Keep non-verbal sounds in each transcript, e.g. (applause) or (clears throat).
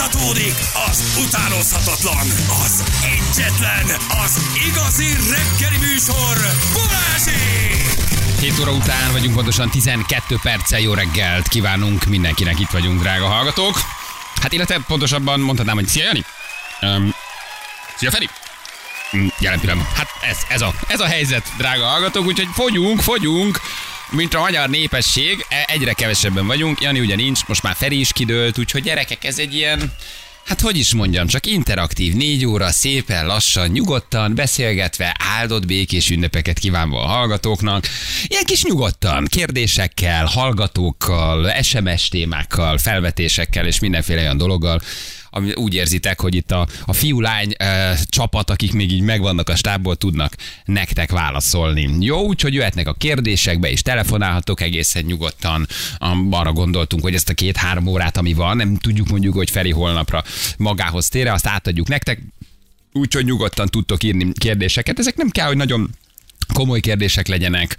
Folytatódik az utánozhatatlan, az egyetlen, az igazi reggeli műsor, Balázsék! 7 óra után vagyunk, pontosan 12 perccel jó reggelt kívánunk mindenkinek, itt vagyunk, drága hallgatók. Hát illetve pontosabban mondhatnám, hogy szia Jani! Um, szia Feri! Mm, Jelen pillanatban. Hát ez, ez, a, ez a helyzet, drága hallgatók, úgyhogy fogyunk, fogyunk, mint a magyar népesség, e- egyre kevesebben vagyunk, Jani ugye nincs, most már Feri is kidőlt, úgyhogy gyerekek, ez egy ilyen, Hát hogy is mondjam, csak interaktív, négy óra, szépen, lassan, nyugodtan, beszélgetve, áldott békés ünnepeket kívánva a hallgatóknak. Ilyen kis nyugodtan, kérdésekkel, hallgatókkal, SMS témákkal, felvetésekkel és mindenféle olyan dologgal, ami úgy érzitek, hogy itt a, a fiú-lány e, csapat, akik még így megvannak a stábból, tudnak nektek válaszolni. Jó, úgyhogy jöhetnek a kérdésekbe, és telefonálhatok egészen nyugodtan. Arra gondoltunk, hogy ezt a két-három órát, ami van, nem tudjuk mondjuk, hogy Feri holnapra magához tére, azt átadjuk nektek, úgyhogy nyugodtan tudtok írni kérdéseket. Ezek nem kell, hogy nagyon komoly kérdések legyenek,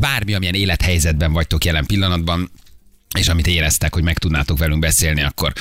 bármi, amilyen élethelyzetben vagytok jelen pillanatban, és amit éreztek, hogy meg tudnátok velünk beszélni, akkor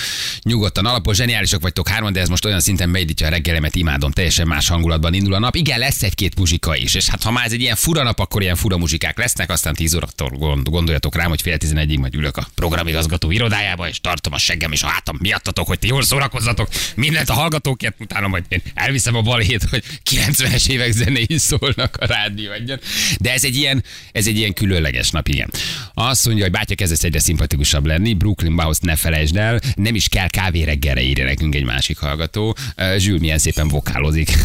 nyugodtan alapos, zseniálisak vagytok hárman, de ez most olyan szinten beindítja a reggelemet, imádom, teljesen más hangulatban indul a nap. Igen, lesz egy-két muzsika is, és hát ha már ez egy ilyen fura nap, akkor ilyen fura muzsikák lesznek, aztán 10 órakor gondoljatok rám, hogy fél tizenegyig majd ülök a programigazgató irodájába, és tartom a seggem és a hátam miattatok, hogy ti jól szórakozzatok, mindent a hallgatókért, utána majd én elviszem a balhét, hogy 90-es évek zenéi szólnak a rádió egyen. De ez egy ilyen, ez egy ilyen különleges nap, igen. Azt mondja, hogy bátya kezdesz egyre szimpatikusabb lenni. Brooklyn Bounce ne felejtsd el. Nem is kell kávé reggelre írja nekünk egy másik hallgató. Zsül milyen szépen vokálozik. (laughs)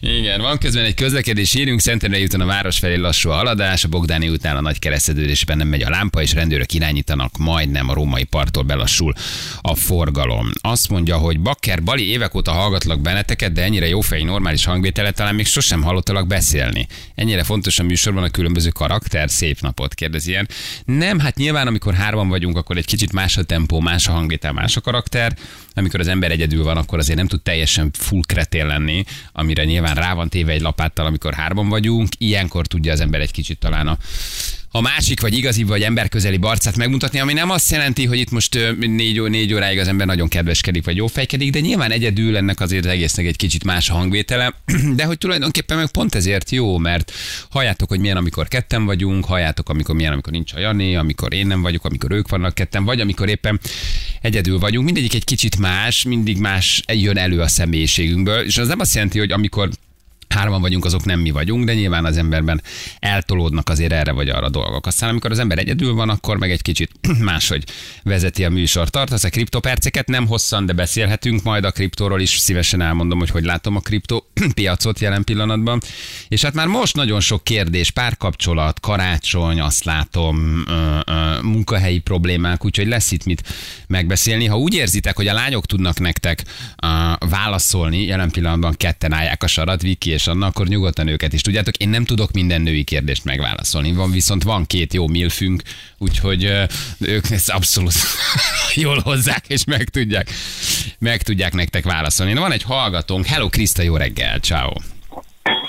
Igen, van közben egy közlekedés írünk, Szentendre úton a város felé lassú a haladás, a Bogdáni után a nagy keresztedődésben nem megy a lámpa, és rendőrök irányítanak, majdnem a római parttól belassul a forgalom. Azt mondja, hogy Bakker Bali évek óta hallgatlak benneteket, de ennyire jófej, normális hangvételet talán még sosem hallottalak beszélni. Ennyire fontos a műsorban a különböző karakter, szép napot kérdez ilyen. Nem, hát nyilván amikor hárman vagyunk, akkor egy kicsit más a tempó, más a hangvétel, más a karakter. Amikor az ember egyedül van, akkor azért nem tud teljesen full kretén lenni, amire nyilván rá van téve egy lapáttal, amikor hárman vagyunk. Ilyenkor tudja az ember egy kicsit talán a a másik, vagy igazi, vagy emberközeli barcát megmutatni, ami nem azt jelenti, hogy itt most négy, négy óráig az ember nagyon kedveskedik, vagy jófejkedik, de nyilván egyedül ennek azért az egésznek egy kicsit más a hangvétele, (clears throat) de hogy tulajdonképpen meg pont ezért jó, mert halljátok, hogy milyen, amikor ketten vagyunk, halljátok, amikor milyen, amikor nincs a Jani, amikor én nem vagyok, amikor ők vannak ketten, vagy amikor éppen egyedül vagyunk, mindegyik egy kicsit más, mindig más jön elő a személyiségünkből, és az nem azt jelenti, hogy amikor hárman vagyunk, azok nem mi vagyunk, de nyilván az emberben eltolódnak azért erre vagy arra dolgok. Aztán amikor az ember egyedül van, akkor meg egy kicsit (clears throat) máshogy vezeti a műsor. Tartasz a kriptoperceket, nem hosszan, de beszélhetünk majd a kriptóról is. Szívesen elmondom, hogy hogy látom a kriptó (clears throat) piacot jelen pillanatban. És hát már most nagyon sok kérdés, párkapcsolat, karácsony, azt látom, munkahelyi problémák, úgyhogy lesz itt mit megbeszélni. Ha úgy érzitek, hogy a lányok tudnak nektek válaszolni, jelen pillanatban ketten állják a sarat, Viki és Anna, akkor nyugodtan őket is tudjátok. Én nem tudok minden női kérdést megválaszolni. Van viszont van két jó milfünk, úgyhogy ö, ők ezt abszolút (laughs) jól hozzák, és meg tudják, meg tudják nektek válaszolni. Na, van egy hallgatónk. Hello, Krista, jó reggel, ciao.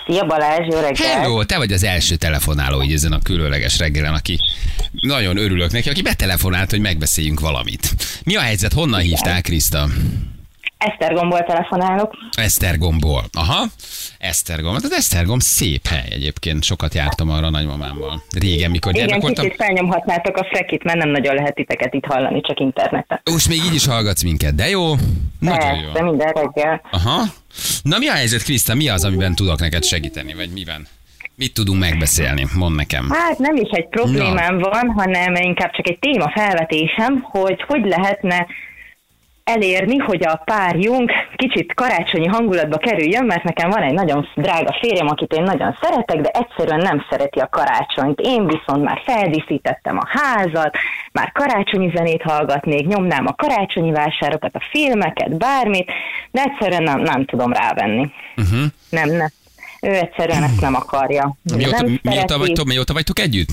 Szia Balázs, jó reggelt! Hello, te vagy az első telefonáló így ezen a különleges reggelen, aki nagyon örülök neki, aki betelefonált, hogy megbeszéljünk valamit. Mi a helyzet, honnan hívtál, Krista? Esztergomból telefonálok. Esztergomból. Aha, Esztergom. Hát az Esztergom szép hely egyébként. Sokat jártam arra a nagymamámmal. Régen, mikor Igen, gyermek voltam. kicsit felnyomhatnátok a frekit, mert nem nagyon lehet titeket itt hallani, csak interneten. Most még így is hallgatsz minket, de jó? Nagyon jó. Persze, minden reggel. Aha. Na mi a helyzet, Kriszta? Mi az, amiben tudok neked segíteni? Vagy miben? Mit tudunk megbeszélni? Mondd nekem. Hát nem is egy problémám van, hanem inkább csak egy téma felvetésem, hogy hogy lehetne elérni, hogy a párjunk kicsit karácsonyi hangulatba kerüljön, mert nekem van egy nagyon drága férjem, akit én nagyon szeretek, de egyszerűen nem szereti a karácsonyt. Én viszont már feldíszítettem a házat, már karácsonyi zenét hallgatnék, nyomnám a karácsonyi vásárokat, a filmeket, bármit, de egyszerűen nem, nem tudom rávenni. Uh-huh. Nem, nem. Ő egyszerűen ezt nem akarja. Mióta, nem mióta, vagytok, mióta vagytok együtt?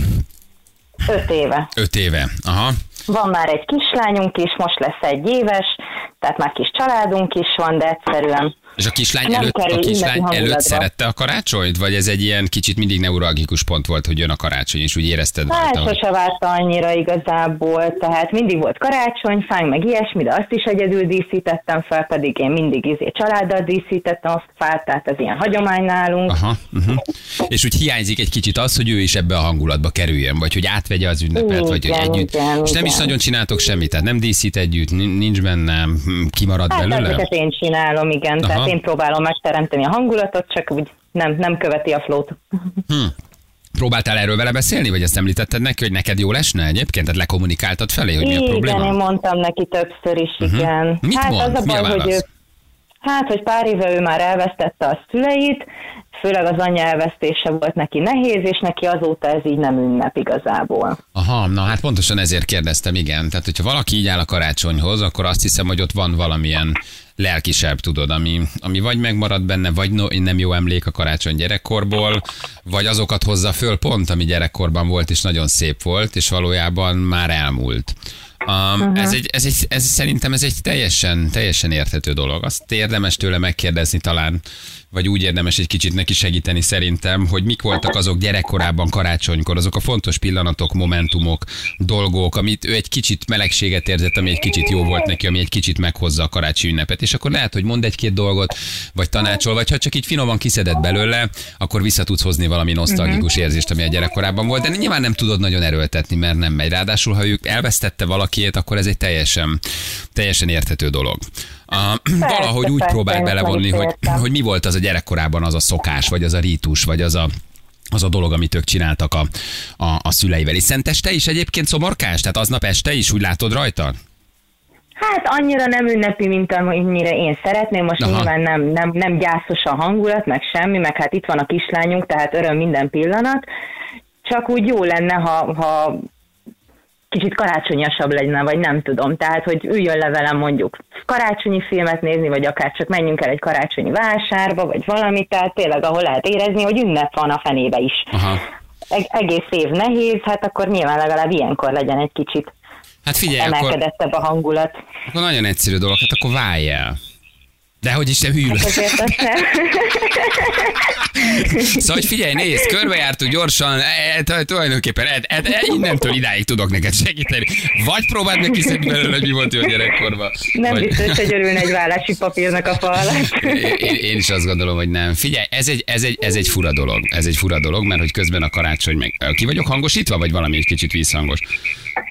Öt éve. Öt éve, aha. Van már egy kislányunk is, most lesz egy éves, tehát már kis családunk is van, de egyszerűen és a kislány előtt, a kislány előtt szerette a karácsonyt? Vagy ez egy ilyen kicsit mindig neuralgikus pont volt, hogy jön a karácsony, és úgy érezted Hát rajta, sose várta annyira igazából, tehát mindig volt karácsonyfánk, meg ilyesmi, de azt is egyedül díszítettem fel, pedig én mindig izé családdal díszítettem a fát, tehát ez ilyen hagyomány nálunk. Aha, uh-huh. És úgy hiányzik egy kicsit az, hogy ő is ebbe a hangulatba kerüljön, vagy hogy átvegye az ünnepet, igen, vagy hogy együtt. Igen, és nem igen. is nagyon csináltok semmit, tehát nem díszít együtt, nincs benne, hm, kimarad hát, belőle? Hát én csinálom, igen. Aha. Tehát én próbálom megteremteni a hangulatot, csak úgy nem, nem követi a flót. Hm. Próbáltál erről vele beszélni, vagy ezt említetted neki, hogy neked jó lesne egyébként? Tehát lekommunikáltad felé, hogy igen, mi a probléma? Igen, én mondtam neki többször is, uh-huh. igen. Mit hát mond? az a baj, hogy ő, Hát, hogy pár éve ő már elvesztette a szüleit, főleg az anyja elvesztése volt neki nehéz, és neki azóta ez így nem ünnep igazából. Aha, na hát pontosan ezért kérdeztem, igen. Tehát, hogyha valaki így áll a karácsonyhoz, akkor azt hiszem, hogy ott van valamilyen lelkisebb, tudod, ami, ami vagy megmarad benne, vagy no, nem jó emlék a karácsony gyerekkorból, vagy azokat hozza föl pont, ami gyerekkorban volt, és nagyon szép volt, és valójában már elmúlt. Um, uh-huh. ez, egy, ez, egy, ez szerintem ez egy teljesen, teljesen érthető dolog. Azt érdemes tőle megkérdezni talán, vagy úgy érdemes egy kicsit neki segíteni szerintem, hogy mik voltak azok gyerekkorában karácsonykor, azok a fontos pillanatok, momentumok, dolgok, amit ő egy kicsit melegséget érzett, ami egy kicsit jó volt neki, ami egy kicsit meghozza a karácsonyi ünnepet. És akkor lehet, hogy mond egy-két dolgot, vagy tanácsol, vagy ha csak így finoman kiszedett belőle, akkor vissza tudsz hozni valami nosztalgikus mhm. érzést, ami a gyerekkorában volt, de nyilván nem tudod nagyon erőltetni, mert nem megy. Ráadásul, ha ők elvesztette valakiét, akkor ez egy teljesen, teljesen érthető dolog. (clears throat) Persze, valahogy úgy persze, próbál belevonni, hogy, hogy mi volt az a gyerekkorában az a szokás, vagy az a rítus, vagy az a, az a dolog, amit ők csináltak a, a, a szüleivel. És szenteste is egyébként szomorkás? Tehát aznap este is úgy látod rajta? Hát annyira nem ünnepi, mint amennyire én szeretném. Most Aha. nyilván nem, nem, nem gyászos a hangulat, meg semmi, meg hát itt van a kislányunk, tehát öröm minden pillanat. Csak úgy jó lenne, ha, ha kicsit karácsonyasabb lenne, vagy nem tudom. Tehát, hogy üljön le velem mondjuk karácsonyi filmet nézni, vagy akár csak menjünk el egy karácsonyi vásárba, vagy valami, tehát tényleg, ahol lehet érezni, hogy ünnep van a fenébe is. Aha. Eg- egész év nehéz, hát akkor nyilván legalább ilyenkor legyen egy kicsit hát figyelj, emelkedettebb akkor, a hangulat. Akkor nagyon egyszerű dolog, hát akkor válj el. De hogy is te hűl. Hát (laughs) szóval, hogy figyelj, nézd, körbejártuk gyorsan, e, e, tulajdonképpen e, e, e, innentől idáig tudok neked segíteni. Vagy próbáld meg kiszedni belőle, hogy mi volt jó gyerekkorban. Nem vagy... biztos, hogy örülne egy vállási papírnak a falat. Én, én, is azt gondolom, hogy nem. Figyelj, ez egy, ez, egy, ez egy fura dolog. Ez egy fura dolog, mert hogy közben a karácsony meg... Ki vagyok hangosítva, vagy valami egy kicsit vízhangos?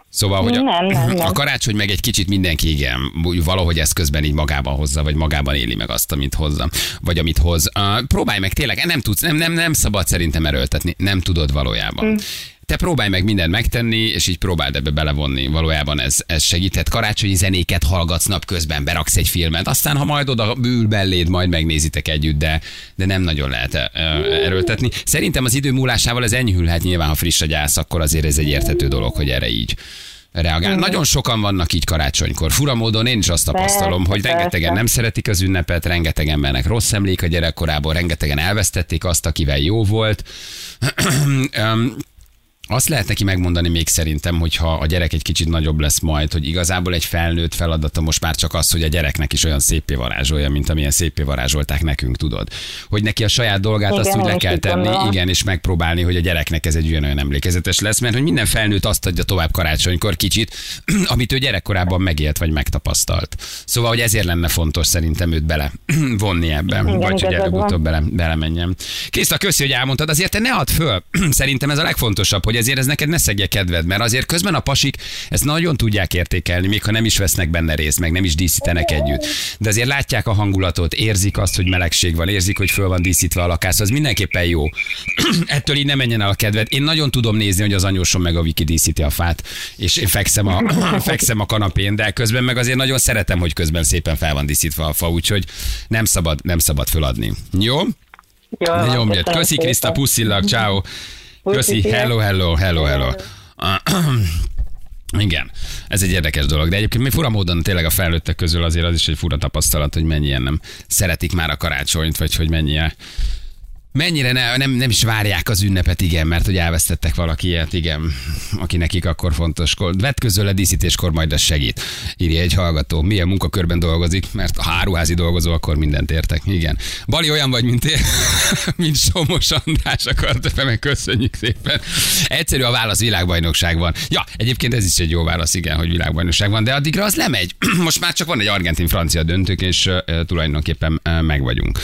Szóval, hogy a, nem, nem, nem. a karácsony meg egy kicsit mindenki, igen, valahogy ezt közben így magában hozza, vagy magában éli meg azt, amit hozza, vagy amit hoz. Uh, próbálj meg tényleg, nem tudsz, nem, nem, nem szabad szerintem erőltetni, nem tudod valójában. Mm te próbálj meg mindent megtenni, és így próbáld ebbe belevonni. Valójában ez, ez segíthet. Karácsonyi zenéket hallgatsz napközben, beraksz egy filmet, aztán ha majd oda bül belléd, majd megnézitek együtt, de, de nem nagyon lehet erőltetni. Szerintem az idő múlásával ez enyhülhet nyilván, ha friss a gyász, akkor azért ez egy érthető dolog, hogy erre így reagál. Mm. Nagyon sokan vannak így karácsonykor. Fura módon én is azt tapasztalom, persze, hogy rengetegen persze. nem szeretik az ünnepet, rengeteg embernek rossz emlék a gyerekkorából, rengetegen elvesztették azt, akivel jó volt. (clears throat) Azt lehet neki megmondani még szerintem, hogyha a gyerek egy kicsit nagyobb lesz majd, hogy igazából egy felnőtt feladata most már csak az, hogy a gyereknek is olyan szépé varázsolja, mint amilyen szépé varázsolták nekünk, tudod. Hogy neki a saját dolgát igen, azt úgy le kell tenni, gondolom. igen, és megpróbálni, hogy a gyereknek ez egy olyan emlékezetes lesz, mert hogy minden felnőtt azt adja tovább karácsonykor kicsit, (clears throat) amit ő gyerekkorában megélt vagy megtapasztalt. Szóval, hogy ezért lenne fontos szerintem őt bele (clears throat) vonni ebben, igen, vagy hogy előbb-utóbb bele, belemenjen. Kriszta, köszi, hogy elmondtad, azért te ne add föl. (clears throat) szerintem ez a legfontosabb, hogy hogy ezért ez neked ne szegje kedved, mert azért közben a pasik ezt nagyon tudják értékelni, még ha nem is vesznek benne részt, meg nem is díszítenek együtt. De azért látják a hangulatot, érzik azt, hogy melegség van, érzik, hogy föl van díszítve a lakás, az mindenképpen jó. (clears throat) Ettől így nem menjen el a kedved. Én nagyon tudom nézni, hogy az anyósom meg a Viki díszíti a fát, és én fekszem a, (clears throat) fekszem a kanapén, de közben meg azért nagyon szeretem, hogy közben szépen fel van díszítve a fa, úgyhogy nem szabad, nem szabad föladni. Jó? Jó, Nagyon Köszi Kriszta, puszillag, ciao. Köszi, hello, hello, hello, hello. (clears throat) Igen, ez egy érdekes dolog, de egyébként mi fura módon tényleg a felnőttek közül azért az is egy fura tapasztalat, hogy mennyien nem szeretik már a karácsonyt, vagy hogy mennyien mennyire ne, nem, nem is várják az ünnepet, igen, mert hogy elvesztettek valaki ilyet, igen, aki nekik akkor fontos. Vetközöl a díszítéskor majd az segít. Írja egy hallgató. Milyen munkakörben dolgozik, mert a háruházi dolgozó, akkor mindent értek. Igen. Bali olyan vagy, mint én, (laughs) mint Somos András akart, meg köszönjük szépen. Egyszerű a válasz, világbajnokság van. Ja, egyébként ez is egy jó válasz, igen, hogy világbajnokság van, de addigra az lemegy. (clears throat) Most már csak van egy argentin-francia döntők, és tulajdonképpen meg vagyunk.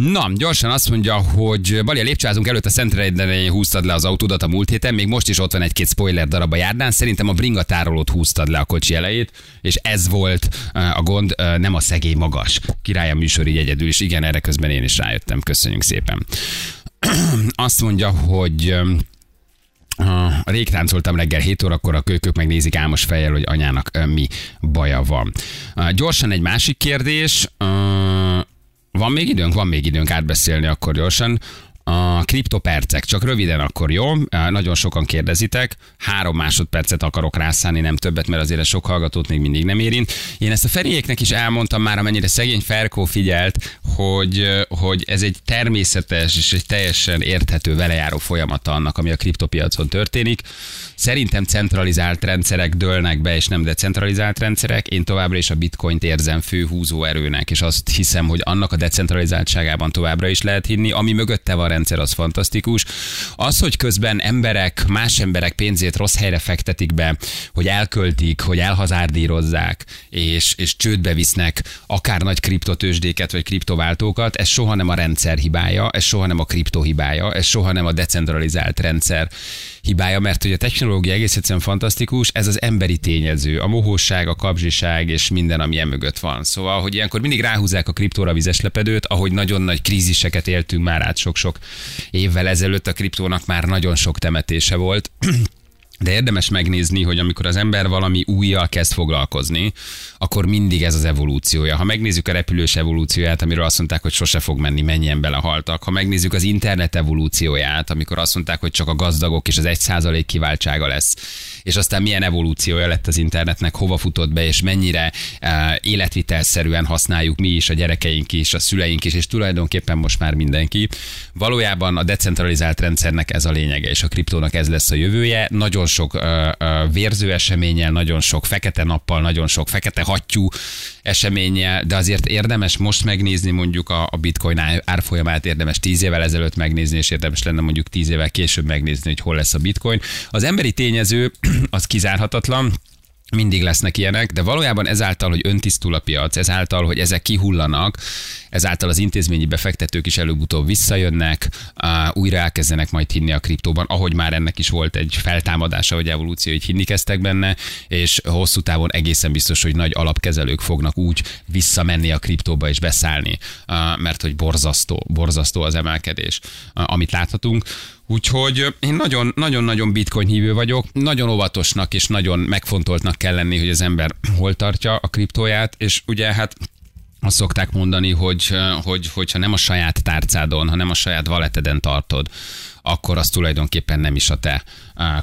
Na, gyorsan azt mondja, hogy Bali, a lépcsőházunk előtt a Szentreidenen húztad le az autódat a múlt héten, még most is ott van egy-két spoiler darab a járdán. Szerintem a bringa tárolót húztad le a kocsi elejét, és ez volt a gond, nem a szegély magas. Király a műsor így egyedül, és igen, erre közben én is rájöttem. Köszönjük szépen. (clears throat) azt mondja, hogy Rég táncoltam reggel 7 órakor, a kölykök megnézik álmos fejjel, hogy anyának mi baja van. Gyorsan egy másik kérdés. Van még időnk? Van még időnk átbeszélni akkor gyorsan. A kriptopercek, csak röviden akkor jó, nagyon sokan kérdezitek, három másodpercet akarok rászállni, nem többet, mert azért sok hallgatót még mindig nem érint. Én ezt a Feriéknek is elmondtam már, amennyire szegény Ferkó figyelt, hogy, hogy ez egy természetes és egy teljesen érthető velejáró folyamata annak, ami a kriptopiacon történik. Szerintem centralizált rendszerek dőlnek be, és nem decentralizált rendszerek. Én továbbra is a bitcoint érzem fő húzó erőnek, és azt hiszem, hogy annak a decentralizáltságában továbbra is lehet hinni, ami mögötte van rendszer, az fantasztikus. Az, hogy közben emberek, más emberek pénzét rossz helyre fektetik be, hogy elköltik, hogy elhazárdírozzák, és, és csődbe visznek akár nagy kriptotősdéket, vagy kriptováltókat, ez soha nem a rendszer hibája, ez soha nem a kripto hibája, ez soha nem a decentralizált rendszer hibája, mert hogy a technológia egész egyszerűen fantasztikus, ez az emberi tényező, a mohóság, a kapzsiság és minden, ami emögött van. Szóval, hogy ilyenkor mindig ráhúzzák a kriptóra vizes lepedőt, ahogy nagyon nagy kríziseket éltünk már át sok-sok évvel ezelőtt, a kriptónak már nagyon sok temetése volt. (clears throat) De érdemes megnézni, hogy amikor az ember valami újjal kezd foglalkozni, akkor mindig ez az evolúciója. Ha megnézzük a repülős evolúcióját, amiről azt mondták, hogy sose fog menni, mennyien belehaltak. Ha megnézzük az internet evolúcióját, amikor azt mondták, hogy csak a gazdagok és az egy százalék kiváltsága lesz, és aztán milyen evolúciója lett az internetnek, hova futott be, és mennyire uh, életvitelszerűen használjuk mi is, a gyerekeink is, a szüleink is, és tulajdonképpen most már mindenki. Valójában a decentralizált rendszernek ez a lényege, és a kriptónak ez lesz a jövője. Nagyon sok uh, uh, vérző eseménnyel, nagyon sok fekete nappal, nagyon sok fekete hattyú eseménnyel, de azért érdemes most megnézni mondjuk a, a bitcoin árfolyamát, érdemes tíz évvel ezelőtt megnézni, és érdemes lenne mondjuk tíz évvel később megnézni, hogy hol lesz a bitcoin. Az emberi tényező (clears throat) az kizárhatatlan, mindig lesznek ilyenek, de valójában ezáltal, hogy öntisztul a piac, ezáltal, hogy ezek kihullanak, ezáltal az intézményi befektetők is előbb-utóbb visszajönnek, újra elkezdenek majd hinni a kriptóban, ahogy már ennek is volt egy feltámadása, hogy evolúció, hogy hinni kezdtek benne, és hosszú távon egészen biztos, hogy nagy alapkezelők fognak úgy visszamenni a kriptóba és beszállni, mert hogy borzasztó, borzasztó az emelkedés, amit láthatunk. Úgyhogy én nagyon, nagyon-nagyon bitcoin hívő vagyok, nagyon óvatosnak és nagyon megfontoltnak kell lenni, hogy az ember hol tartja a kriptóját, és ugye hát azt szokták mondani, hogy, hogy hogyha nem a saját tárcádon, hanem a saját valeteden tartod, akkor az tulajdonképpen nem is a te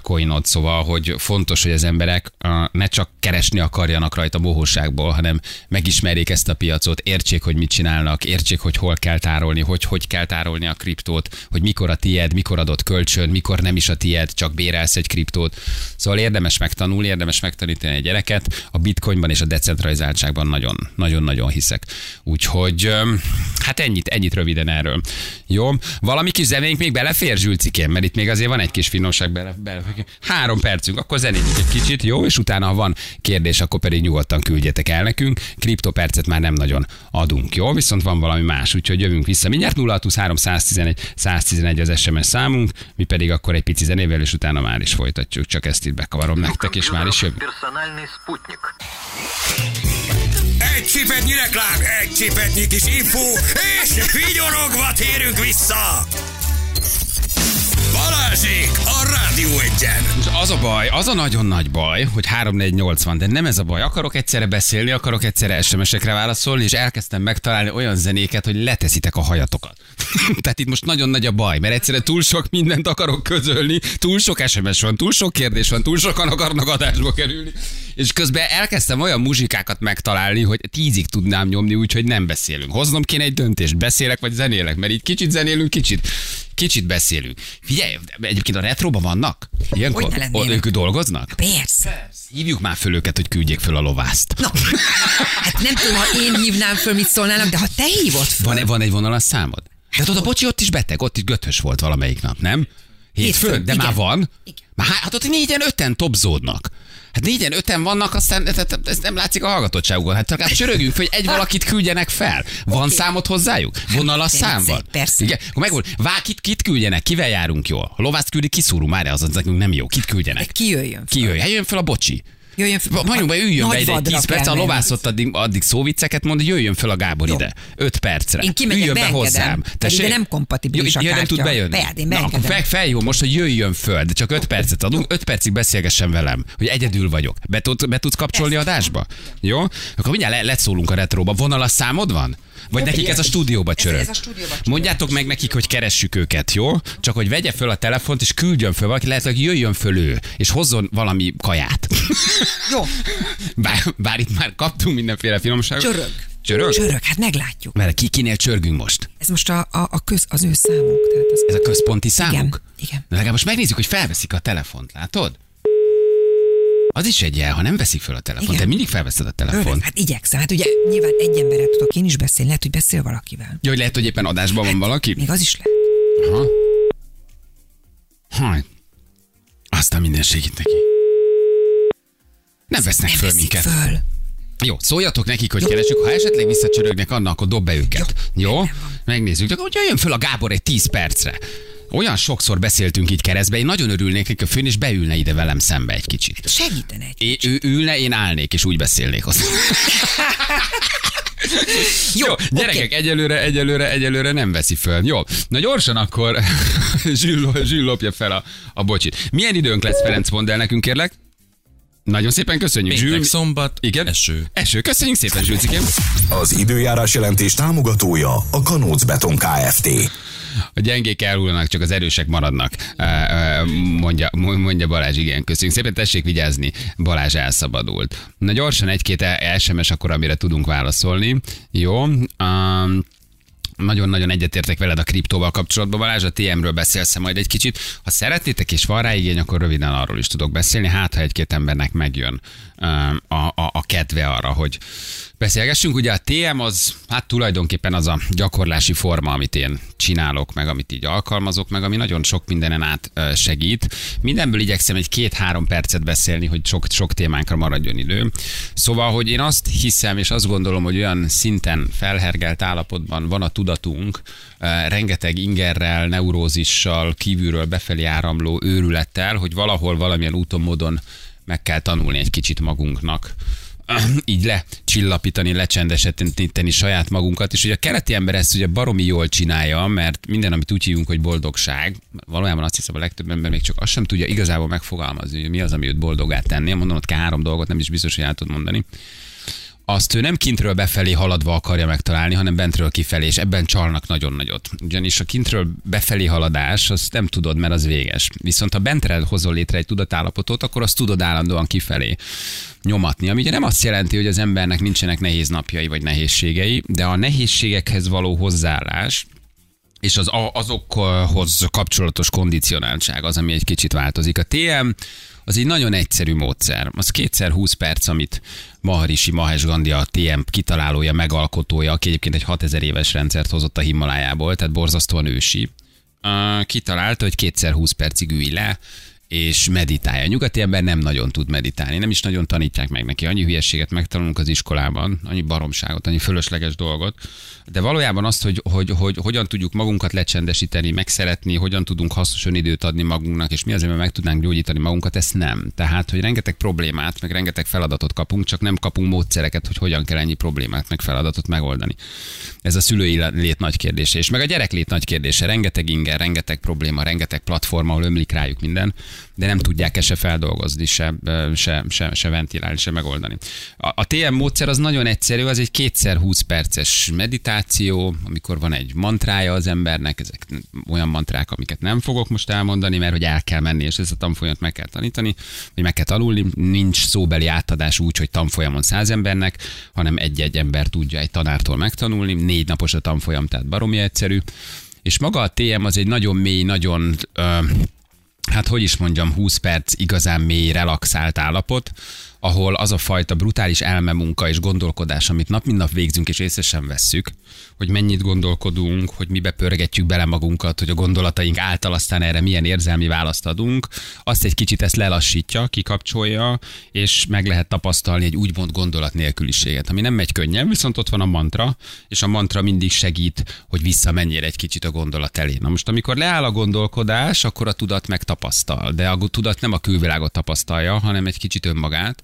coinod. Szóval, hogy fontos, hogy az emberek ne csak keresni akarjanak rajta bohóságból, hanem megismerjék ezt a piacot, értsék, hogy mit csinálnak, értsék, hogy hol kell tárolni, hogy hogy kell tárolni a kriptót, hogy mikor a tied, mikor adott kölcsön, mikor nem is a tied, csak bérelsz egy kriptót. Szóval érdemes megtanulni, érdemes megtanítani egy gyereket. A bitcoinban és a decentralizáltságban nagyon, nagyon-nagyon hiszek. Úgyhogy hát ennyit, ennyit röviden erről. Jó, valami kis zenénk még belefér, Zsülcikém, mert itt még azért van egy kis finomság bele, bele. Három percünk, akkor zenéljük egy kicsit, jó? És utána, ha van kérdés, akkor pedig nyugodtan küldjetek el nekünk. Kriptopercet már nem nagyon adunk, jó? Viszont van valami más, úgyhogy jövünk vissza. Mindjárt 0623 111, 111 az SMS számunk, mi pedig akkor egy pici zenével, és utána már is folytatjuk. Csak ezt itt bekavarom nektek, és már is jövünk. Egy csipetnyi reklám, egy csipetnyi kis info, és vigyorogva térünk vissza! Balázsék a Rádió Egyen. Az a baj, az a nagyon nagy baj, hogy 3480, de nem ez a baj. Akarok egyszerre beszélni, akarok egyszerre SMS-ekre válaszolni, és elkezdtem megtalálni olyan zenéket, hogy leteszitek a hajatokat. (laughs) Tehát itt most nagyon nagy a baj, mert egyszerre túl sok mindent akarok közölni, túl sok SMS van, túl sok kérdés van, túl sokan akarnak adásba kerülni. És közben elkezdtem olyan muzsikákat megtalálni, hogy tízig tudnám nyomni, úgyhogy nem beszélünk. Hoznom kéne egy döntést, beszélek vagy zenélek, mert itt kicsit zenélünk, kicsit Kicsit beszélünk. Figyelj, egyébként a retroban vannak? Ilyenkor? Hogy? Ők dolgoznak? Persze. Hívjuk már föl őket, hogy küldjék föl a lovászt. Na, hát nem tudom, ha én hívnám föl, mit szólnának, de ha te hívod föl. Van, van egy vonalas számod? De tudod, a bocsi ott is beteg, ott is göthös volt valamelyik nap, nem? Hétfőn, de igen. már van. Igen. Már, hát ott négyen, öten topzódnak. Hát négyen, öten vannak, aztán tehát ez nem látszik a hallgatottságukon. Hát legalább csörögünk, hogy egy valakit küldjenek fel. Van Oké. számot hozzájuk? Vonalas persze, szám van? persze. Igen, akkor megvolt. Vá, kit, kit küldjenek? Kivel járunk jól? Lovászt küldi, kiszúrunk már, az, az nekünk nem jó. Kit küldjenek? ki jöjjön? Ki jöjjön? Hát jöjjön fel a bocsi. Jöjjön föl. Mondjuk, be, üljön be ide egy vadra 10 perc, a menni. lovász ott addig, addig szóvicceket mond, hogy jöjjön fel a Gábor Jó. ide. 5 percre. Én kimegyek, üljön be hozzám. pedig de nem kompatibilis Jó, a ja, nem kártya. tud bejönni. Be, én Na, akkor fel, feljól most, hogy jöjjön föl, de csak 5 percet adunk, 5 percig beszélgessen velem, hogy egyedül vagyok. Be, tud, be tudsz kapcsolni adásba? Jó? Akkor mindjárt le, leszólunk a retróba. Vonalas számod van? Vagy nekik ez a stúdióba Ez- csörög? ez a stúdióba csörög. Mondjátok meg nekik, hogy keressük őket, jó? Csak hogy vegye föl a telefont, és küldjön föl valaki, lehet, hogy jöjjön föl ő, és hozzon valami kaját. (laughs) Jó, Bár, bár itt már kaptunk mindenféle finomságot. csörög. Csörög? Csörög, hát meglátjuk. Mert ki, kinél csörgünk most? Ez most a, a, a köz, az ő számunk. Tehát az, Ez a központi számunk? Igen, igen. De legalább most megnézzük, hogy felveszik a telefont, látod? Az is egy jel, ha nem veszik fel a telefont. Igen. Te mindig felveszed a Öreg, telefont. hát igyekszem. Hát ugye nyilván egy emberrel tudok én is beszélni, lehet, hogy beszél valakivel. Jó, hogy lehet, hogy éppen adásban van valaki? Még az is lehet. Aha. Haj. Aztán minden segít neki. Nem vesznek Nem föl minket. föl. Jó, szóljatok nekik, hogy keresünk. Ha esetleg visszacsörögnek, annak akkor dob be őket. Jó? van. Megnézzük. Csak hogy jöjjön föl a Gábor egy 10 percre. Olyan sokszor beszéltünk így keresztbe, én nagyon örülnék neki, a főn, és beülne ide velem szembe egy kicsit. Segítene egy. É, ő ülne, én állnék, és úgy beszélnék hozzá. Jó, gyerekek, oké. egyelőre, egyelőre, egyelőre nem veszi föl. Jó, na gyorsan akkor (laughs) Zsül, Zsül lopja fel a, a bocsit. Milyen időnk lesz, Ferenc, mondd el nekünk, kérlek? Nagyon szépen köszönjük, Péntek, Zsül. szombat, Igen? eső. Eső, köszönjük szépen, Zsülcikém. Az időjárás jelentés támogatója a Kanóc Beton Kft. A gyengék elhullanak, csak az erősek maradnak, mondja, mondja Balázs, igen, köszönjük szépen, tessék vigyázni, Balázs elszabadult. Na gyorsan egy-két SMS akkor, amire tudunk válaszolni. Jó. Um, nagyon-nagyon egyetértek veled a kriptóval kapcsolatban, Balázs, a TM-ről beszélsz majd egy kicsit. Ha szeretnétek és van rá igény, akkor röviden arról is tudok beszélni, hát ha egy-két embernek megjön um, a, a, a kedve arra, hogy beszélgessünk. Ugye a TM az, hát tulajdonképpen az a gyakorlási forma, amit én csinálok, meg amit így alkalmazok, meg ami nagyon sok mindenen át segít. Mindenből igyekszem egy két-három percet beszélni, hogy sok, sok témánkra maradjon idő. Szóval, hogy én azt hiszem, és azt gondolom, hogy olyan szinten felhergelt állapotban van a tudatunk, rengeteg ingerrel, neurózissal, kívülről befelé áramló őrülettel, hogy valahol valamilyen úton, módon meg kell tanulni egy kicsit magunknak (clears throat) így lecsillapítani, lecsendesíteni saját magunkat, és ugye a keleti ember ezt ugye baromi jól csinálja, mert minden, amit úgy hívunk, hogy boldogság, valójában azt hiszem a legtöbb ember még csak azt sem tudja igazából megfogalmazni, hogy mi az, ami őt boldogát tenni. Mondom, ott három dolgot, nem is biztos, hogy el tud mondani azt ő nem kintről befelé haladva akarja megtalálni, hanem bentről kifelé, és ebben csalnak nagyon nagyot. Ugyanis a kintről befelé haladás, azt nem tudod, mert az véges. Viszont ha bentre hozol létre egy tudatállapotot, akkor azt tudod állandóan kifelé nyomatni. Ami ugye nem azt jelenti, hogy az embernek nincsenek nehéz napjai vagy nehézségei, de a nehézségekhez való hozzáállás, és az, azokhoz kapcsolatos kondicionáltság az, ami egy kicsit változik. A TM az egy nagyon egyszerű módszer. Az kétszer 20 perc, amit Maharishi Mahesh Gandhi a TM kitalálója, megalkotója, aki egyébként egy 6000 éves rendszert hozott a Himalájából, tehát borzasztóan ősi. Kitalálta, hogy kétszer 20 percig ülj le, és meditálja. A nyugati ember nem nagyon tud meditálni, nem is nagyon tanítják meg neki. Annyi hülyeséget megtanulunk az iskolában, annyi baromságot, annyi fölösleges dolgot, de valójában azt, hogy, hogy, hogy hogyan tudjuk magunkat lecsendesíteni, megszeretni, hogyan tudunk hasznos időt adni magunknak, és mi azért, mert meg tudnánk gyógyítani magunkat, ezt nem. Tehát, hogy rengeteg problémát, meg rengeteg feladatot kapunk, csak nem kapunk módszereket, hogy hogyan kell ennyi problémát, meg feladatot megoldani. Ez a szülői lét nagy kérdése, és meg a gyerek lét nagy kérdése. Rengeteg inger, rengeteg probléma, rengeteg platforma, ahol ömlik rájuk minden de nem tudják se feldolgozni, se, se, se, se ventilálni, se megoldani. A, a TM módszer az nagyon egyszerű, az egy kétszer 20 perces meditáció, amikor van egy mantrája az embernek, ezek olyan mantrák, amiket nem fogok most elmondani, mert hogy el kell menni, és ezt a tanfolyamat meg kell tanítani, vagy meg kell tanulni, nincs szóbeli átadás úgy, hogy tanfolyamon száz embernek, hanem egy-egy ember tudja egy tanártól megtanulni, négy napos a tanfolyam, tehát baromi egyszerű. És maga a TM az egy nagyon mély, nagyon ö, hát hogy is mondjam, 20 perc igazán mély, relaxált állapot, ahol az a fajta brutális elmemunka és gondolkodás, amit nap mint nap végzünk és észre sem vesszük, hogy mennyit gondolkodunk, hogy mibe pörgetjük bele magunkat, hogy a gondolataink által aztán erre milyen érzelmi választ adunk, azt egy kicsit ezt lelassítja, kikapcsolja, és meg lehet tapasztalni egy úgymond gondolat nélküliséget, ami nem megy könnyen, viszont ott van a mantra, és a mantra mindig segít, hogy visszamenjél egy kicsit a gondolat elé. Na most, amikor leáll a gondolkodás, akkor a tudat megtapasztal, de a tudat nem a külvilágot tapasztalja, hanem egy kicsit önmagát,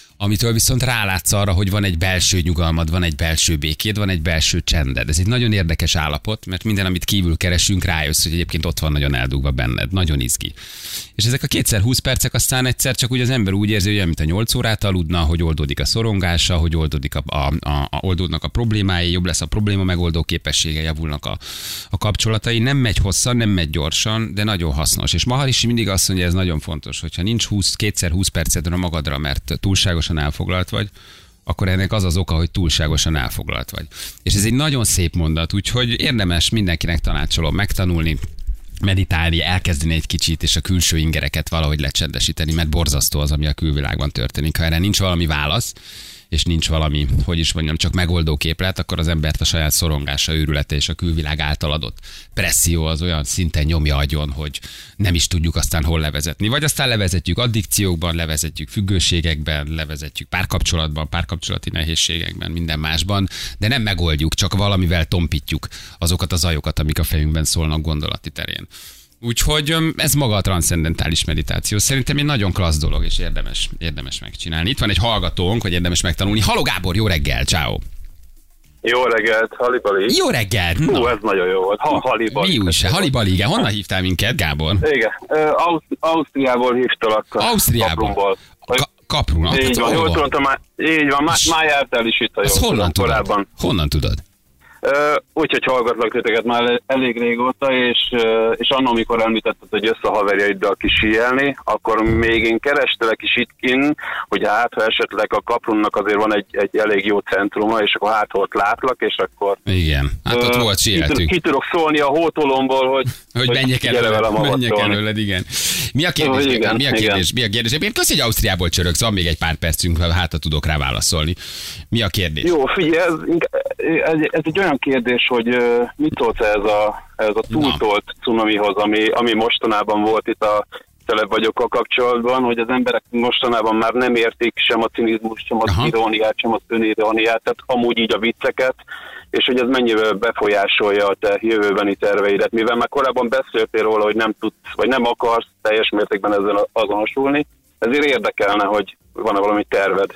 amitől viszont rálátsz arra, hogy van egy belső nyugalmad, van egy belső békéd, van egy belső csended. Ez egy nagyon érdekes állapot, mert minden, amit kívül keresünk, rájössz, hogy egyébként ott van nagyon eldugva benned, nagyon izgi. És ezek a kétszer 20 percek aztán egyszer csak úgy az ember úgy érzi, hogy mint a 8 órát aludna, hogy oldódik a szorongása, hogy oldódik a, a, a, a, oldódnak a problémái, jobb lesz a probléma megoldó képessége, javulnak a, a kapcsolatai. Nem megy hosszan, nem megy gyorsan, de nagyon hasznos. És Maharishi mindig azt mondja, ez nagyon fontos, hogyha nincs 20, kétszer 20 percedre magadra, mert túlságosan elfoglalt vagy, akkor ennek az az oka, hogy túlságosan elfoglalt vagy. És ez egy nagyon szép mondat, úgyhogy érdemes mindenkinek tanácsolom megtanulni, meditálni, elkezdeni egy kicsit, és a külső ingereket valahogy lecsendesíteni, mert borzasztó az, ami a külvilágban történik. Ha erre nincs valami válasz, és nincs valami, hogy is mondjam, csak megoldó képlet, akkor az embert a saját szorongása, őrülete és a külvilág által adott presszió az olyan szinten nyomja agyon, hogy nem is tudjuk aztán hol levezetni. Vagy aztán levezetjük addikciókban, levezetjük függőségekben, levezetjük párkapcsolatban, párkapcsolati nehézségekben, minden másban, de nem megoldjuk, csak valamivel tompítjuk azokat az ajokat, amik a fejünkben szólnak gondolati terén. Úgyhogy ez maga a transzcendentális meditáció. Szerintem egy nagyon klassz dolog, és érdemes, érdemes megcsinálni. Itt van egy hallgatónk, hogy érdemes megtanulni. Haló Gábor, jó reggel, ciao. Jó reggelt, Halibali. Jó reggel. Hú, no. ez nagyon jó volt. Ha, Halibali. Mi újság? Halibali, igen. Honnan hívtál minket, Gábor? Igen, Ausztri- Ausztriából hívtalak. Ausztriából? Ka- Kaprun. Így van, jól tudom, így van, már, jártál is itt a jó. Honnan tudod? Honnan tudod? Úgyhogy hallgatlak titeket már elég régóta, és, és annak, amikor említetted, hogy össze a haverjaiddal kisíjelni, akkor még én kerestelek is itt kin, hogy hát, ha esetleg a kaprunnak azért van egy, egy elég jó centruma, és akkor hát ott látlak, és akkor... Igen, hát ott volt síeltünk. Ki, tudok szólni a hótolomból, hogy... (laughs) Hogy, hogy menjek előled, menjek előled, igen. Mi a kérdés? Oh, igen, mi a kérdés? Igen. Mi a kérdés? Én köszi, hogy Ausztriából csörögsz, van még egy pár percünk, hát tudok rá válaszolni. Mi a kérdés? Jó, figyelj, ez, ez, ez egy olyan olyan kérdés, hogy mit szólsz ez a, ez a túltolt Na. cunamihoz, ami, ami mostanában volt itt a tele vagyok a kapcsolatban, hogy az emberek mostanában már nem értik sem a cinizmus, sem az Aha. iróniát, sem az öniróniát, tehát amúgy így a vicceket, és hogy ez mennyivel befolyásolja a te jövőbeni terveidet, mivel már korábban beszéltél róla, hogy nem tudsz, vagy nem akarsz teljes mértékben ezzel azonosulni, ezért érdekelne, hogy van-e valami terved.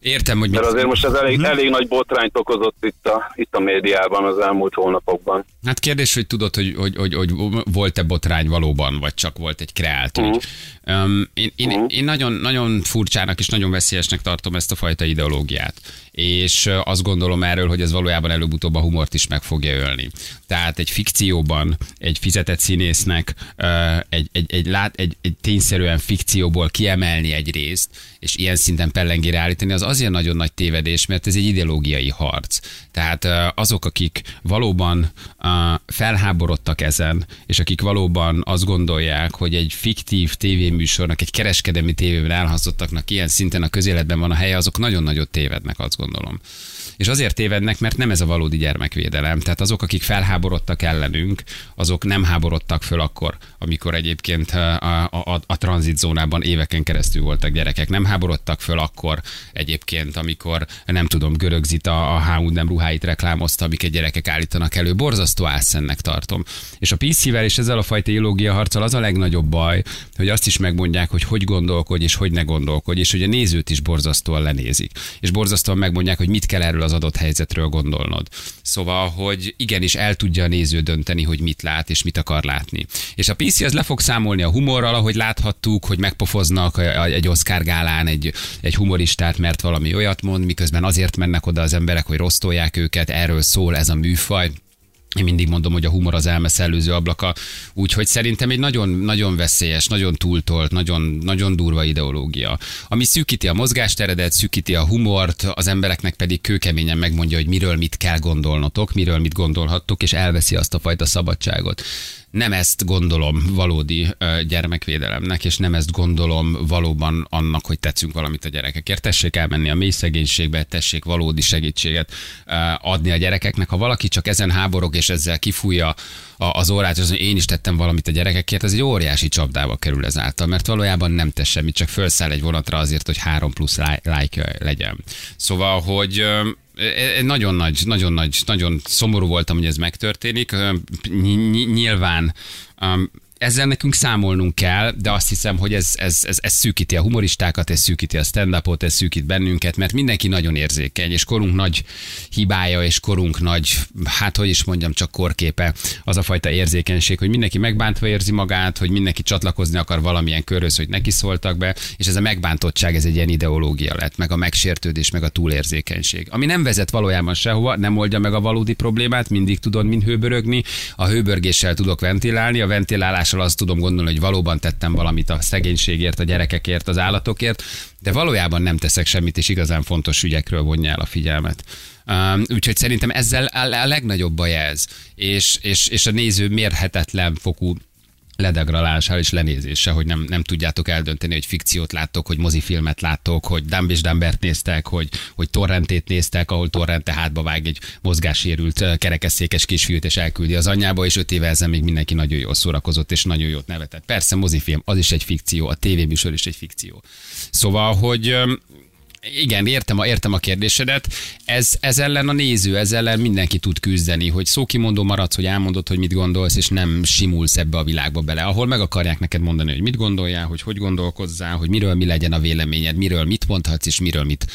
Értem, hogy Mert azért most ez elég, hmm. elég nagy botrányt okozott itt a, itt a médiában az elmúlt hónapokban. Hát kérdés, hogy tudod, hogy, hogy, hogy, hogy volt-e botrány valóban, vagy csak volt egy kreált ügy. Uh-huh. Um, én, én, uh-huh. én nagyon, nagyon furcsának és nagyon veszélyesnek tartom ezt a fajta ideológiát és azt gondolom erről, hogy ez valójában előbb-utóbb a humort is meg fogja ölni. Tehát egy fikcióban egy fizetett színésznek egy, egy, egy, lát, egy, egy tényszerűen fikcióból kiemelni egy részt, és ilyen szinten pellengére állítani, az azért nagyon nagy tévedés, mert ez egy ideológiai harc. Tehát azok, akik valóban felháborodtak ezen, és akik valóban azt gondolják, hogy egy fiktív tévéműsornak, egy kereskedelmi tévében elhasztottaknak ilyen szinten a közéletben van a helye, azok nagyon nagyot tévednek, azt gondolom. És azért tévednek, mert nem ez a valódi gyermekvédelem. Tehát azok, akik felháborodtak ellenünk, azok nem háborodtak föl akkor, amikor egyébként a, a, a, a tranzitzónában éveken keresztül voltak gyerekek. Nem háborodtak föl akkor egyébként, amikor nem tudom, görögzit a, a H&M ruháit reklámozta, amiket gyerekek állítanak elő. Borzasztó álszennek tartom. És a PC-vel és ezzel a fajta ideológia harccal az a legnagyobb baj, hogy azt is megmondják, hogy hogy gondolkodj és hogy ne gondolkodj, és hogy a nézőt is borzasztóan lenézik. És borzasztóan megmondják, hogy mit kell erről az adott helyzetről gondolnod. Szóval, hogy igenis el tudja a néző dönteni, hogy mit lát és mit akar látni. És a PC az le fog számolni a humorral, ahogy láthattuk, hogy megpofoznak egy Oscar gálán egy, egy humoristát, mert valami olyat mond, miközben azért mennek oda az emberek, hogy rosztolják őket, erről szól ez a műfaj. Én mindig mondom, hogy a humor az elme szellőző ablaka, úgyhogy szerintem egy nagyon, nagyon veszélyes, nagyon túltolt, nagyon, nagyon durva ideológia, ami szűkíti a mozgásteredet, szűkíti a humort, az embereknek pedig kőkeményen megmondja, hogy miről mit kell gondolnotok, miről mit gondolhattok, és elveszi azt a fajta szabadságot nem ezt gondolom valódi gyermekvédelemnek, és nem ezt gondolom valóban annak, hogy tetszünk valamit a gyerekekért. Tessék elmenni a mély szegénységbe, tessék valódi segítséget adni a gyerekeknek. Ha valaki csak ezen háborog és ezzel kifújja az órát, és én is tettem valamit a gyerekekért, ez egy óriási csapdába kerül ezáltal, mert valójában nem tesz semmit, csak felszáll egy vonatra azért, hogy három plusz like legyen. Szóval, hogy nagyon nagy, nagyon nagy, nagyon szomorú voltam, hogy ez megtörténik. Nyilván ezzel nekünk számolnunk kell, de azt hiszem, hogy ez, ez, ez, ez szűkíti a humoristákat, ez szűkíti a stand-upot, ez szűkít bennünket, mert mindenki nagyon érzékeny, és korunk nagy hibája, és korunk nagy, hát hogy is mondjam, csak korképe az a fajta érzékenység, hogy mindenki megbántva érzi magát, hogy mindenki csatlakozni akar valamilyen körhöz, hogy neki szóltak be, és ez a megbántottság, ez egy ilyen ideológia lett, meg a megsértődés, meg a túlérzékenység. Ami nem vezet valójában sehova, nem oldja meg a valódi problémát, mindig tudod, mint hőbörögni, a hőbörgéssel tudok ventilálni, a ventilálás tudással azt tudom gondolni, hogy valóban tettem valamit a szegénységért, a gyerekekért, az állatokért, de valójában nem teszek semmit, és igazán fontos ügyekről vonja el a figyelmet. Úgyhogy szerintem ezzel a legnagyobb baj ez, és, és, és a néző mérhetetlen fokú ledegralással és lenézése, hogy nem, nem tudjátok eldönteni, hogy fikciót láttok, hogy mozifilmet láttok, hogy Dumb és Dumbert néztek, hogy, hogy torrentét néztek, ahol torrente hátba vág egy mozgássérült kerekesszékes kisfiút és elküldi az anyjába, és öt éve ezen még mindenki nagyon jól szórakozott és nagyon jót nevetett. Persze mozifilm, az is egy fikció, a tévéműsor is egy fikció. Szóval, hogy igen, értem a, értem a kérdésedet. Ez, ez ellen a néző, ez ellen mindenki tud küzdeni, hogy szókimondó maradsz, hogy elmondod, hogy mit gondolsz, és nem simulsz ebbe a világba bele, ahol meg akarják neked mondani, hogy mit gondoljál, hogy hogy gondolkozzál, hogy miről mi legyen a véleményed, miről mit mondhatsz, és miről mit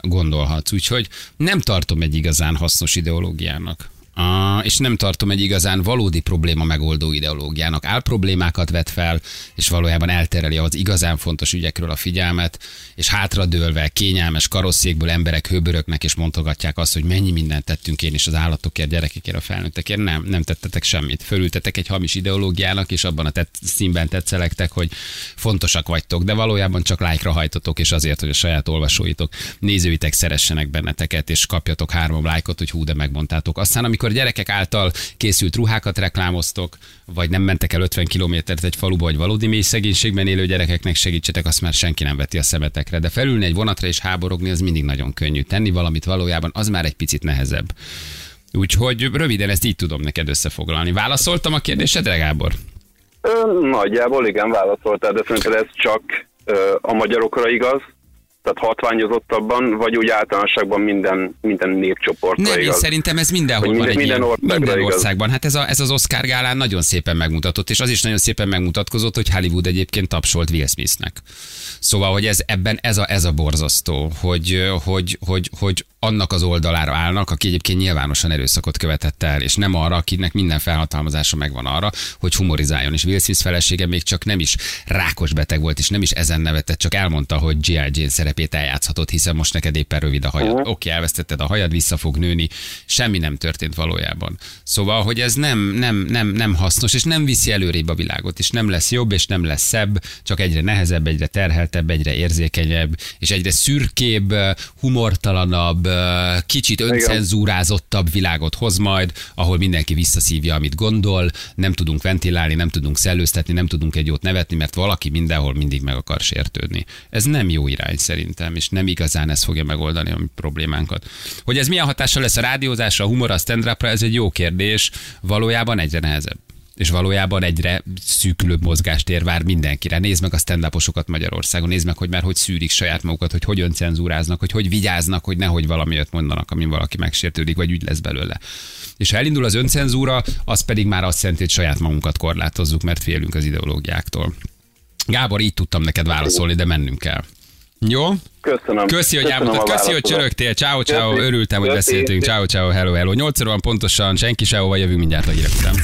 gondolhatsz. Úgyhogy nem tartom egy igazán hasznos ideológiának. Uh, és nem tartom egy igazán valódi probléma megoldó ideológiának. Áll problémákat vet fel, és valójában eltereli az igazán fontos ügyekről a figyelmet, és hátradőlve kényelmes karosszékből emberek hőböröknek, és mondhatják azt, hogy mennyi mindent tettünk én is az állatokért, gyerekekért, a felnőttekért. Nem, nem tettetek semmit. Fölültetek egy hamis ideológiának, és abban a tett, színben tetszelektek, hogy fontosak vagytok, de valójában csak lájkra hajtotok, és azért, hogy a saját olvasóitok, nézőitek szeressenek benneteket, és kapjatok három lájkot, hogy hú, de megmondtátok. Aztán, amikor amikor gyerekek által készült ruhákat reklámoztok, vagy nem mentek el 50 kilométert egy faluba, vagy valódi mély szegénységben élő gyerekeknek segítsetek, azt már senki nem veti a szemetekre. De felülni egy vonatra és háborogni, az mindig nagyon könnyű. Tenni valamit valójában, az már egy picit nehezebb. Úgyhogy röviden ezt így tudom neked összefoglalni. Válaszoltam a kérdésedre, Gábor? Nagyjából igen, válaszoltál, de szerintem ez csak a magyarokra igaz, tehát hatványozottabban, vagy úgy általánosságban minden, minden népcsoportra Nem, igaz. én szerintem ez mindenhol minden, van egy minden, ilyen, minden országban. Hát ez, a, ez az Oscar gálán nagyon szépen megmutatott, és az is nagyon szépen megmutatkozott, hogy Hollywood egyébként tapsolt Will Smithnek. Szóval, hogy ez ebben ez a, ez a borzasztó, hogy, hogy, hogy, hogy annak az oldalára állnak, aki egyébként nyilvánosan erőszakot követett el, és nem arra, akinek minden felhatalmazása megvan arra, hogy humorizáljon. És Will Smith felesége még csak nem is rákos beteg volt, és nem is ezen nevetett, csak elmondta, hogy G.I. Jane szerepét eljátszhatott, hiszen most neked éppen rövid a hajad. Uh-huh. Oké, okay, elvesztetted a hajad, vissza fog nőni, semmi nem történt valójában. Szóval, hogy ez nem, nem, nem, nem hasznos, és nem viszi előrébb a világot, és nem lesz jobb, és nem lesz szebb, csak egyre nehezebb, egyre terheltebb, egyre érzékenyebb, és egyre szürkébb, humortalanabb, ö, kicsit öncenzúrázottabb világot hoz majd, ahol mindenki visszaszívja, amit gondol, nem tudunk ventilálni, nem tudunk szellőztetni, nem tudunk egy jót nevetni, mert valaki mindenhol mindig meg akar sértődni. Ez nem jó irány szerintem, és nem igazán ez fogja megoldani a mi problémánkat. Hogy ez milyen hatással lesz a rádiózásra, a humor, a stand ez egy jó kérdés, valójában egyre nehezebb és valójában egyre szűkülőbb mozgástér vár mindenkire. Nézd meg a stand Magyarországon, nézd meg, hogy már hogy szűrik saját magukat, hogy hogy öncenzúráznak, hogy hogy vigyáznak, hogy nehogy valamiért mondanak, amin valaki megsértődik, vagy úgy lesz belőle. És ha elindul az öncenzúra, az pedig már azt jelenti, hogy saját magunkat korlátozzuk, mert félünk az ideológiáktól. Gábor, így tudtam neked válaszolni, de mennünk kell. Jó? Köszönöm. Köszi, hogy elmondtad. Köszi, hogy csörögtél. Ciao, ciao. Örültem, hogy beszéltünk. Ciao, ciao. Hello, hello. 8 van pontosan, senki sehova, jövünk mindjárt a hírek után.